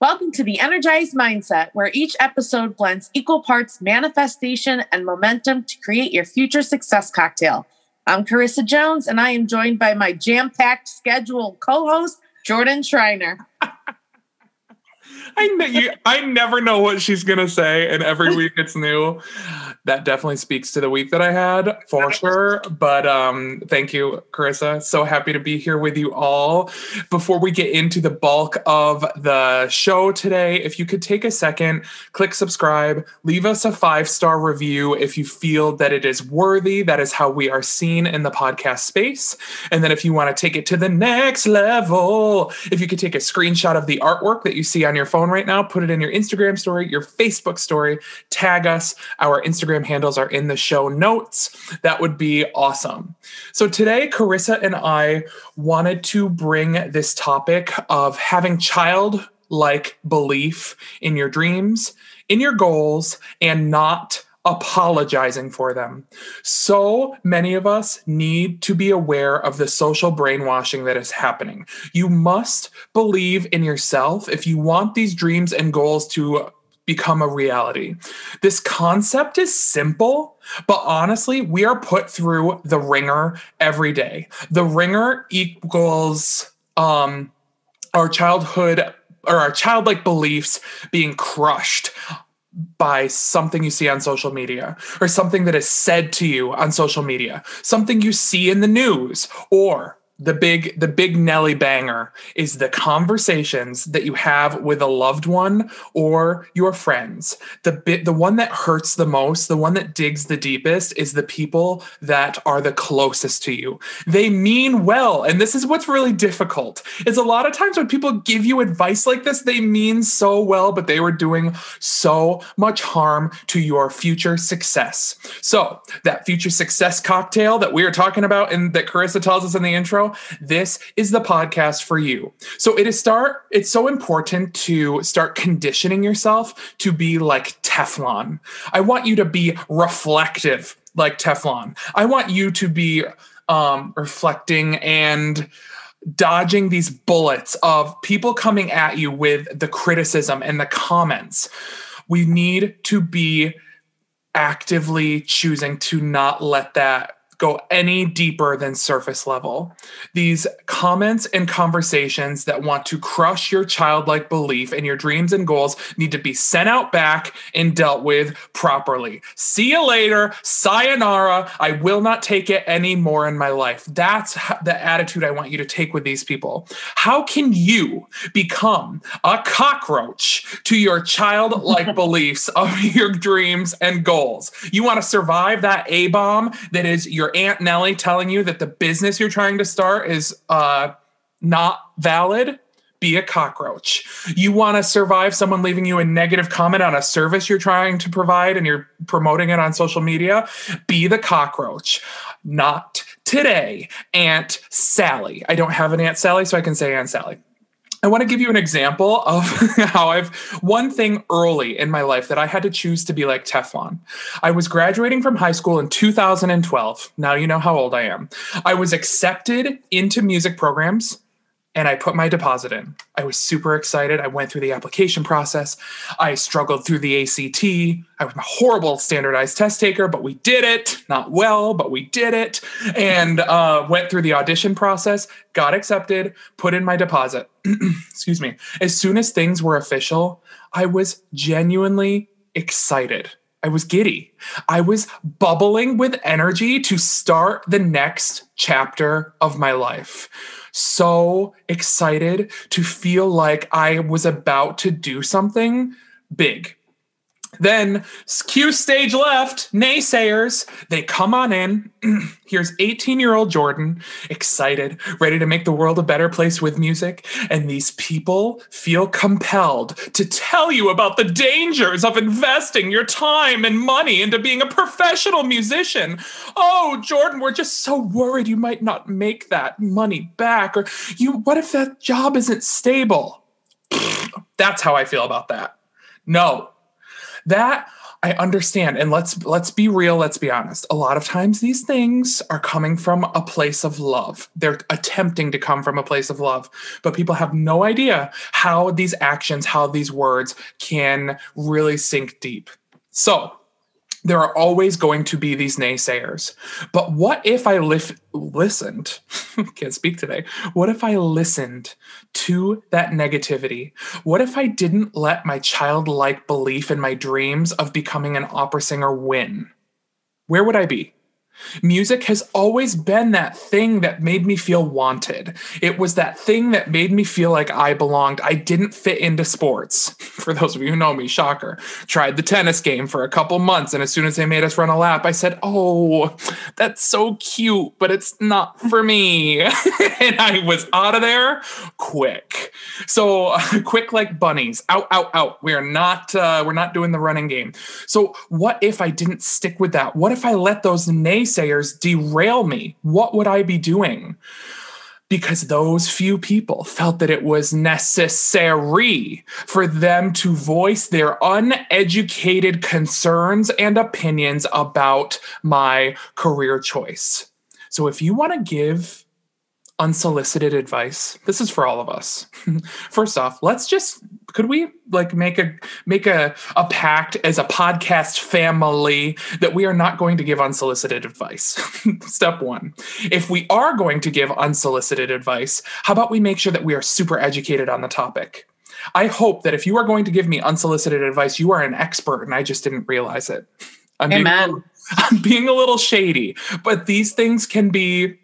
Welcome to the Energized Mindset, where each episode blends equal parts manifestation and momentum to create your future success cocktail. I'm Karissa Jones, and I am joined by my jam packed schedule co host, Jordan Schreiner. I you, I never know what she's gonna say, and every week it's new. That definitely speaks to the week that I had for sure. But um, thank you, Karissa. So happy to be here with you all. Before we get into the bulk of the show today, if you could take a second, click subscribe, leave us a five star review if you feel that it is worthy. That is how we are seen in the podcast space. And then if you want to take it to the next level, if you could take a screenshot of the artwork that you see on your phone right now, put it in your Instagram story, your Facebook story, tag us. Our Instagram handles are in the show notes. That would be awesome. So today, Karissa and I wanted to bring this topic of having childlike belief in your dreams, in your goals, and not apologizing for them. So many of us need to be aware of the social brainwashing that is happening. You must believe in yourself if you want these dreams and goals to become a reality. This concept is simple, but honestly, we are put through the ringer every day. The ringer equals um our childhood or our childlike beliefs being crushed by something you see on social media or something that is said to you on social media, something you see in the news, or the big the big Nelly banger is the conversations that you have with a loved one or your friends. The bit the one that hurts the most, the one that digs the deepest is the people that are the closest to you. They mean well, and this is what's really difficult. Is a lot of times when people give you advice like this, they mean so well, but they were doing so much harm to your future success. So, that future success cocktail that we are talking about and that Karissa tells us in the intro, this is the podcast for you. So it is start it's so important to start conditioning yourself to be like Teflon. I want you to be reflective like Teflon. I want you to be um, reflecting and dodging these bullets of people coming at you with the criticism and the comments. We need to be actively choosing to not let that go any deeper than surface level. These comments and conversations that want to crush your childlike belief and your dreams and goals need to be sent out back and dealt with properly. See you later. Sayonara. I will not take it anymore in my life. That's the attitude I want you to take with these people. How can you become a cockroach to your childlike beliefs of your dreams and goals? You want to survive that A bomb that is your Aunt Nellie telling you that the business you're trying to start is uh, not valid, be a cockroach. You want to survive someone leaving you a negative comment on a service you're trying to provide and you're promoting it on social media, be the cockroach. Not today, Aunt Sally. I don't have an Aunt Sally, so I can say Aunt Sally. I want to give you an example of how I've one thing early in my life that I had to choose to be like Teflon. I was graduating from high school in 2012. Now you know how old I am. I was accepted into music programs and I put my deposit in. I was super excited. I went through the application process. I struggled through the ACT. I was a horrible standardized test taker, but we did it. Not well, but we did it. And uh, went through the audition process, got accepted, put in my deposit. Excuse me. As soon as things were official, I was genuinely excited. I was giddy. I was bubbling with energy to start the next chapter of my life so excited to feel like I was about to do something big. Then cue stage left, naysayers, they come on in. Here's 18 year old Jordan, excited, ready to make the world a better place with music. And these people feel compelled to tell you about the dangers of investing your time and money into being a professional musician. Oh, Jordan, we're just so worried you might not make that money back. Or you, what if that job isn't stable? That's how I feel about that. No, that I understand. And let's let's be real, let's be honest. A lot of times these things are coming from a place of love. They're attempting to come from a place of love. But people have no idea how these actions, how these words can really sink deep. So, there are always going to be these naysayers. But what if I lif- listened? can't speak today. What if I listened to that negativity? What if I didn't let my childlike belief in my dreams of becoming an opera singer win? Where would I be? Music has always been that thing that made me feel wanted. It was that thing that made me feel like I belonged. I didn't fit into sports. For those of you who know me, shocker. Tried the tennis game for a couple months, and as soon as they made us run a lap, I said, Oh, that's so cute, but it's not for me. and I was out of there quick. So quick like bunnies. Out, out, out. We are not uh, we're not doing the running game. So what if I didn't stick with that? What if I let those nays naysayers derail me, what would I be doing? Because those few people felt that it was necessary for them to voice their uneducated concerns and opinions about my career choice. So, if you want to give unsolicited advice. This is for all of us. First off let's just could we like make a make a, a pact as a podcast family that we are not going to give unsolicited advice? Step one. If we are going to give unsolicited advice how about we make sure that we are super educated on the topic? I hope that if you are going to give me unsolicited advice you are an expert and i just didn't realize it. I'm Amen. being, I'm being a little shady but these things can be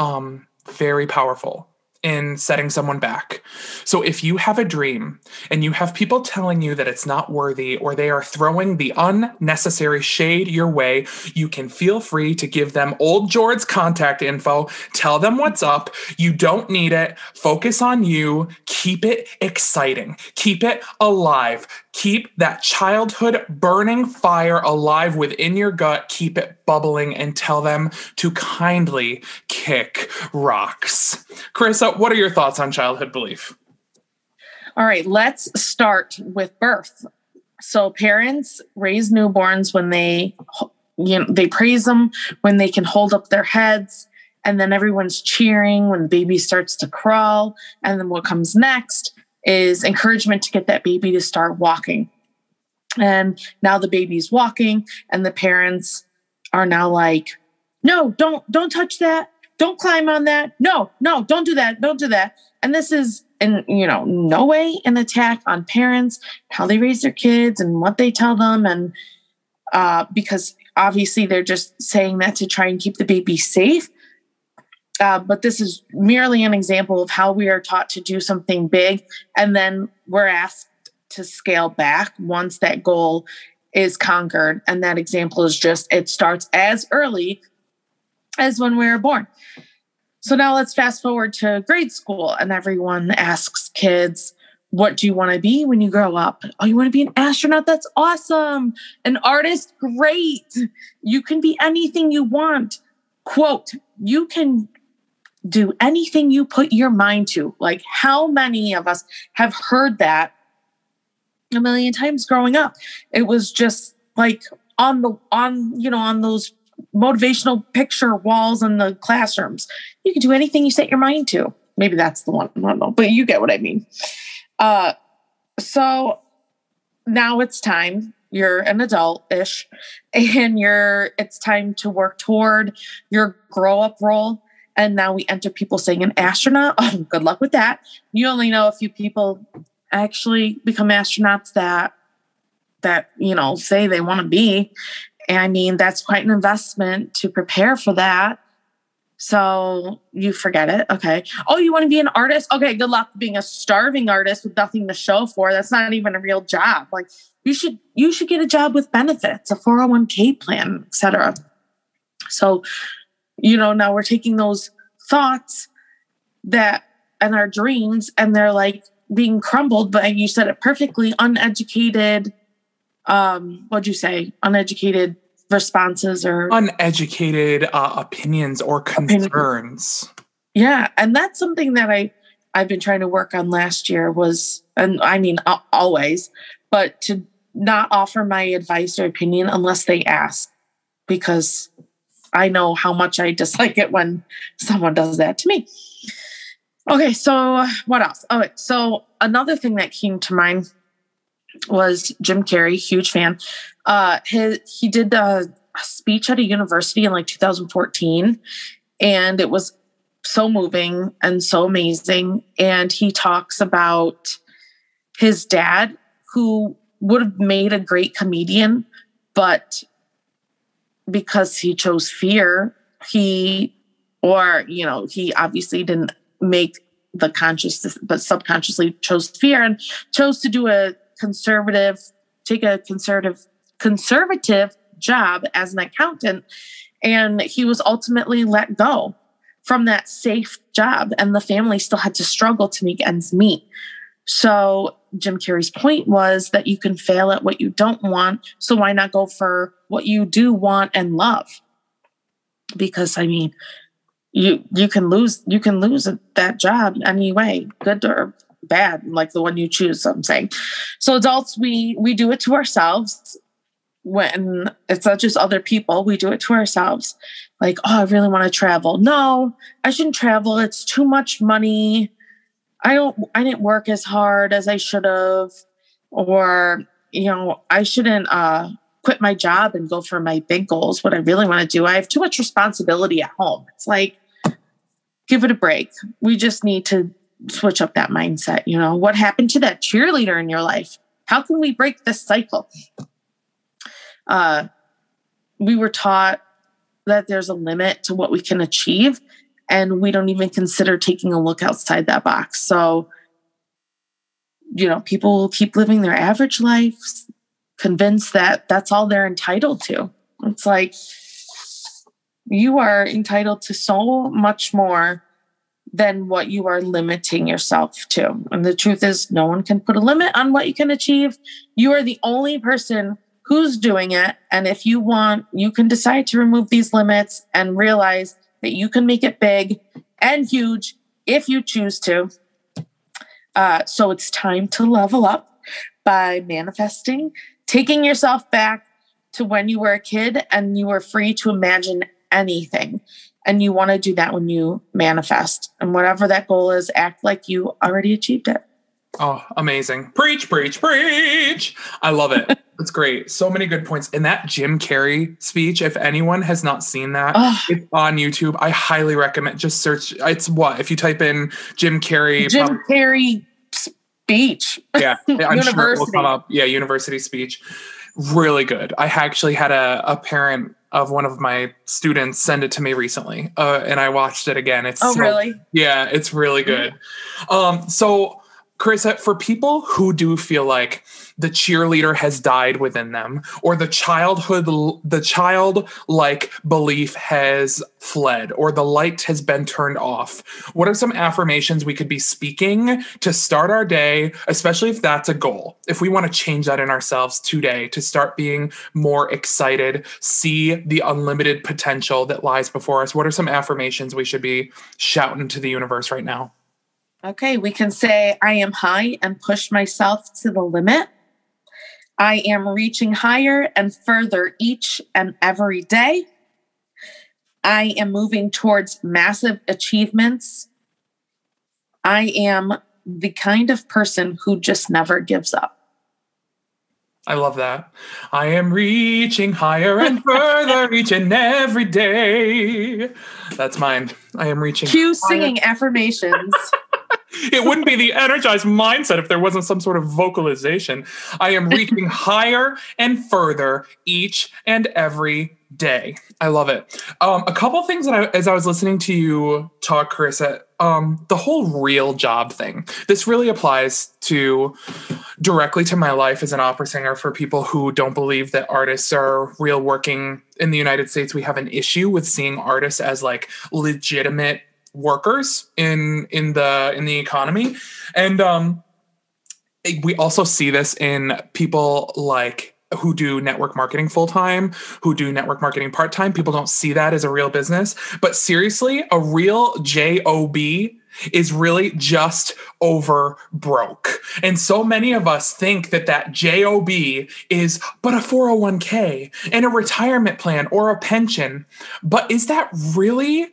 um, very powerful in setting someone back. So if you have a dream and you have people telling you that it's not worthy or they are throwing the unnecessary shade your way, you can feel free to give them old George's contact info, tell them what's up. You don't need it. Focus on you. Keep it exciting. Keep it alive. Keep that childhood burning fire alive within your gut. Keep it bubbling and tell them to kindly kick rocks. Karissa, what are your thoughts on childhood belief? All right, let's start with birth. So parents raise newborns when they you know they praise them when they can hold up their heads and then everyone's cheering when the baby starts to crawl and then what comes next is encouragement to get that baby to start walking. And now the baby's walking and the parents are now like, "No, don't don't touch that. Don't climb on that. No, no, don't do that. Don't do that." And this is in, you know, no way an attack on parents, how they raise their kids and what they tell them and uh because obviously they're just saying that to try and keep the baby safe uh, but this is merely an example of how we are taught to do something big and then we're asked to scale back once that goal is conquered. And that example is just it starts as early as when we were born. So now let's fast forward to grade school, and everyone asks kids, What do you want to be when you grow up? Oh, you want to be an astronaut? That's awesome. An artist? Great. You can be anything you want. Quote, you can do anything you put your mind to. Like, how many of us have heard that a million times growing up? It was just like on the, on, you know, on those motivational picture walls in the classrooms. You can do anything you set your mind to. Maybe that's the one. I don't know, but you get what I mean. Uh, so now it's time. You're an adult ish, and you're. It's time to work toward your grow up role and now we enter people saying an astronaut. Oh, good luck with that. You only know a few people actually become astronauts that that you know say they want to be. I mean, that's quite an investment to prepare for that. So you forget it. Okay. Oh, you want to be an artist? Okay, good luck being a starving artist with nothing to show for. That's not even a real job. Like you should you should get a job with benefits, a 401k plan, etc. So you know now we're taking those thoughts that and our dreams and they're like being crumbled but you said it perfectly uneducated um what'd you say uneducated responses or uneducated uh, opinions or concerns yeah and that's something that i i've been trying to work on last year was and i mean always but to not offer my advice or opinion unless they ask because I know how much I dislike it when someone does that to me. Okay, so what else? Oh, so another thing that came to mind was Jim Carrey, huge fan. Uh, his, he did a, a speech at a university in like 2014, and it was so moving and so amazing. And he talks about his dad, who would have made a great comedian, but because he chose fear, he, or, you know, he obviously didn't make the conscious, but subconsciously chose fear and chose to do a conservative, take a conservative, conservative job as an accountant. And he was ultimately let go from that safe job, and the family still had to struggle to make ends meet. So, Jim Carrey's point was that you can fail at what you don't want. So, why not go for what you do want and love? Because, I mean, you you can lose you can lose that job anyway good or bad like the one you choose i'm saying. So adults we we do it to ourselves when it's not just other people we do it to ourselves. Like oh i really want to travel. No i shouldn't travel. It's too much money. I don't i didn't work as hard as i should have or you know i shouldn't uh quit my job and go for my big goals what i really want to do. I have too much responsibility at home. It's like give it a break. We just need to switch up that mindset. You know, what happened to that cheerleader in your life? How can we break this cycle? Uh, we were taught that there's a limit to what we can achieve, and we don't even consider taking a look outside that box. So, you know, people keep living their average lives, convinced that that's all they're entitled to. It's like, you are entitled to so much more than what you are limiting yourself to. And the truth is, no one can put a limit on what you can achieve. You are the only person who's doing it. And if you want, you can decide to remove these limits and realize that you can make it big and huge if you choose to. Uh, so it's time to level up by manifesting, taking yourself back to when you were a kid and you were free to imagine anything. And you want to do that when you manifest. And whatever that goal is, act like you already achieved it. Oh, amazing. Preach, preach, preach. I love it. That's great. So many good points. In that Jim Carrey speech, if anyone has not seen that, oh. it's on YouTube. I highly recommend just search. It's what? If you type in Jim Carrey. Jim probably, Carrey speech. Yeah. I'm sure it will come up. Yeah, university speech. Really good. I actually had a, a parent of one of my students send it to me recently, uh, and I watched it again. It's oh so, really? Yeah, it's really good. Um, so, Chris, for people who do feel like the cheerleader has died within them or the childhood the child like belief has fled or the light has been turned off. What are some affirmations we could be speaking to start our day especially if that's a goal? If we want to change that in ourselves today to start being more excited see the unlimited potential that lies before us what are some affirmations we should be shouting to the universe right now? Okay, we can say, I am high and push myself to the limit. I am reaching higher and further each and every day. I am moving towards massive achievements. I am the kind of person who just never gives up. I love that. I am reaching higher and further each and every day. That's mine. I am reaching. Cue singing affirmations. it wouldn't be the energized mindset if there wasn't some sort of vocalization. I am reaching higher and further each and every day. I love it. Um, a couple things that I, as I was listening to you talk, Karissa, um, the whole real job thing. This really applies to directly to my life as an opera singer for people who don't believe that artists are real working in the United States. We have an issue with seeing artists as like legitimate workers in in the in the economy and um we also see this in people like who do network marketing full time, who do network marketing part time. People don't see that as a real business. But seriously, a real job is really just over broke. And so many of us think that that JOB is but a 401k and a retirement plan or a pension. But is that really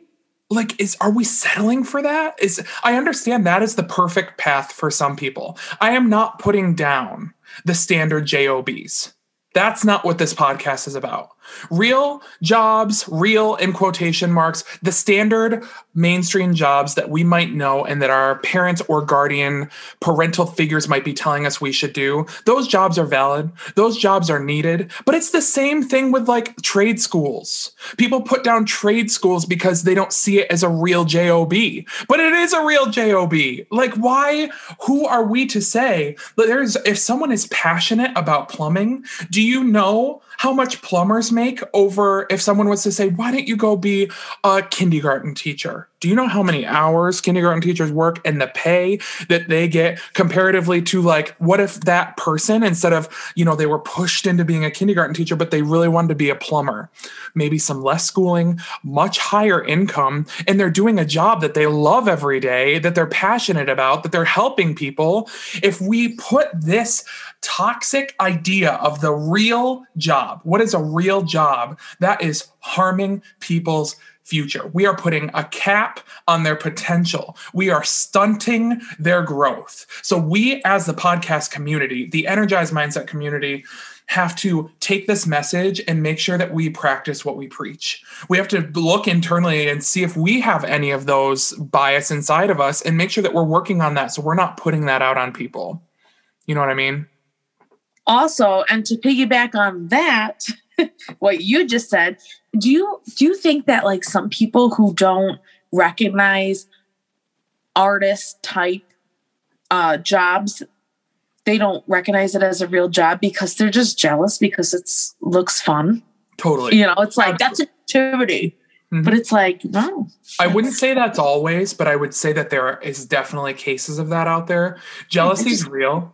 like is are we settling for that? Is I understand that is the perfect path for some people. I am not putting down the standard JOBs. That's not what this podcast is about. Real jobs, real in quotation marks, the standard mainstream jobs that we might know and that our parents or guardian parental figures might be telling us we should do, those jobs are valid. Those jobs are needed. But it's the same thing with like trade schools. People put down trade schools because they don't see it as a real job, but it is a real job. Like, why? Who are we to say that there's if someone is passionate about plumbing? Do you know how much plumbers make over if someone was to say, why don't you go be a kindergarten teacher? Do you know how many hours kindergarten teachers work and the pay that they get comparatively to like, what if that person, instead of, you know, they were pushed into being a kindergarten teacher, but they really wanted to be a plumber? Maybe some less schooling, much higher income, and they're doing a job that they love every day, that they're passionate about, that they're helping people. If we put this toxic idea of the real job. What is a real job? That is harming people's future. We are putting a cap on their potential. We are stunting their growth. So, we as the podcast community, the Energized Mindset community, have to take this message and make sure that we practice what we preach. We have to look internally and see if we have any of those bias inside of us and make sure that we're working on that so we're not putting that out on people. You know what I mean? Also and to piggyback on that what you just said do you do you think that like some people who don't recognize artist type uh jobs they don't recognize it as a real job because they're just jealous because it's looks fun? Totally. You know it's like that's activity mm-hmm. but it's like no. I wouldn't say that's always but i would say that there is definitely cases of that out there. Jealousy is real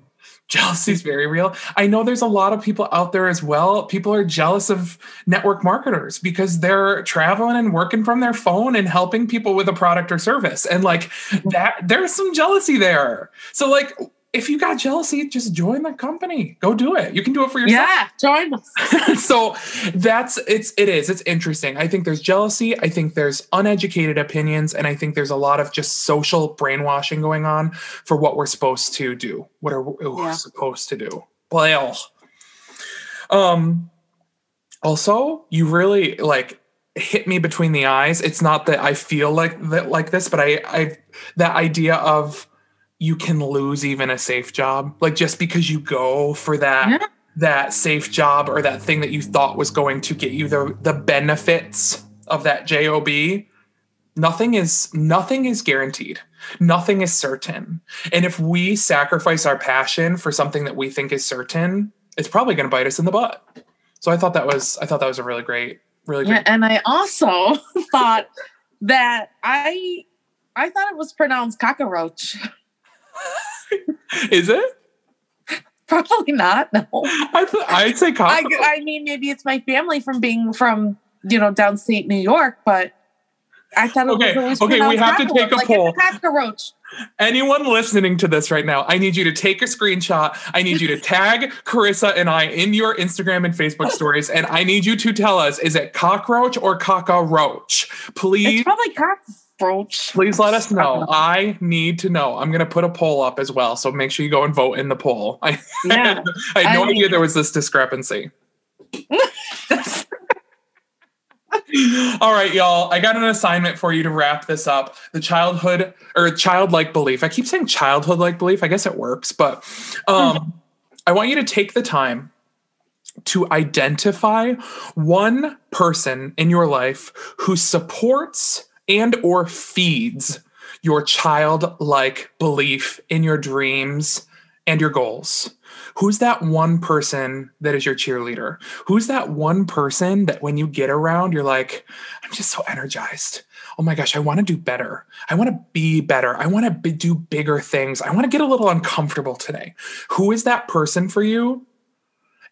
jealousy is very real. I know there's a lot of people out there as well. People are jealous of network marketers because they're traveling and working from their phone and helping people with a product or service. And like mm-hmm. that, there's some jealousy there. So, like, if you got jealousy, just join the company. Go do it. You can do it for yourself. Yeah, join us. so that's it's it is. It's interesting. I think there's jealousy. I think there's uneducated opinions, and I think there's a lot of just social brainwashing going on for what we're supposed to do. What are we yeah. supposed to do? Well, um. Also, you really like hit me between the eyes. It's not that I feel like that like this, but I I that idea of you can lose even a safe job. Like just because you go for that yeah. that safe job or that thing that you thought was going to get you the the benefits of that job, nothing is nothing is guaranteed. Nothing is certain. And if we sacrifice our passion for something that we think is certain, it's probably going to bite us in the butt. So I thought that was I thought that was a really great really great. Yeah, and I also thought that I I thought it was pronounced cockroach. Is it? Probably not. No. I th- I'd say I, I mean, maybe it's my family from being from you know downstate New York, but I thought okay. it was okay. We have to take a like poll. Cockroach. Anyone listening to this right now, I need you to take a screenshot. I need you to tag Karissa and I in your Instagram and Facebook stories, and I need you to tell us: is it cockroach or cockroach? Please. It's probably cockroach approach. Please let us know. I need to know. I'm going to put a poll up as well. So make sure you go and vote in the poll. I, yeah, I had no I idea there was this discrepancy. All right, y'all. I got an assignment for you to wrap this up. The childhood or childlike belief. I keep saying childhood like belief. I guess it works, but um, I want you to take the time to identify one person in your life who supports and or feeds your childlike belief in your dreams and your goals. Who's that one person that is your cheerleader? Who's that one person that when you get around, you're like, I'm just so energized. Oh my gosh, I want to do better. I want to be better. I want to be, do bigger things. I want to get a little uncomfortable today. Who is that person for you?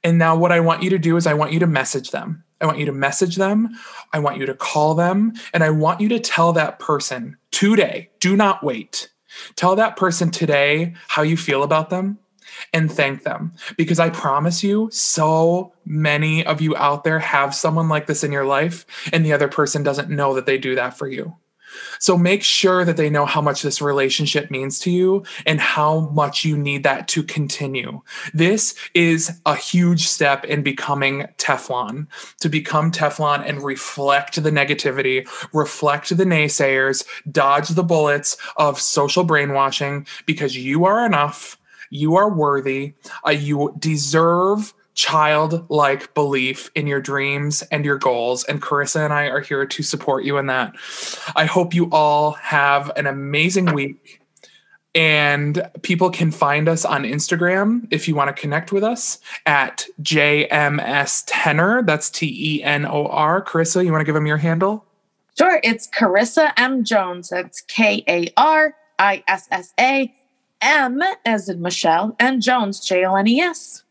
And now, what I want you to do is, I want you to message them. I want you to message them. I want you to call them. And I want you to tell that person today, do not wait. Tell that person today how you feel about them and thank them because I promise you, so many of you out there have someone like this in your life, and the other person doesn't know that they do that for you. So make sure that they know how much this relationship means to you and how much you need that to continue. This is a huge step in becoming Teflon, to become Teflon and reflect the negativity, reflect the naysayers, dodge the bullets of social brainwashing because you are enough you are worthy. Uh, you deserve childlike belief in your dreams and your goals. And Karissa and I are here to support you in that. I hope you all have an amazing week. And people can find us on Instagram if you want to connect with us at JMS Tenor. That's T E N O R. Karissa, you want to give them your handle? Sure. It's Karissa M. Jones. That's K A R I S S A M as in Michelle and Jones, J O N E S.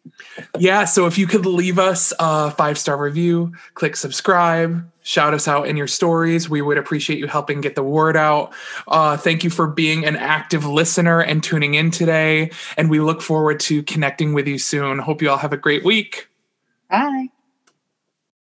Yeah, so if you could leave us a five star review, click subscribe, shout us out in your stories. We would appreciate you helping get the word out. Uh, thank you for being an active listener and tuning in today. And we look forward to connecting with you soon. Hope you all have a great week. Bye.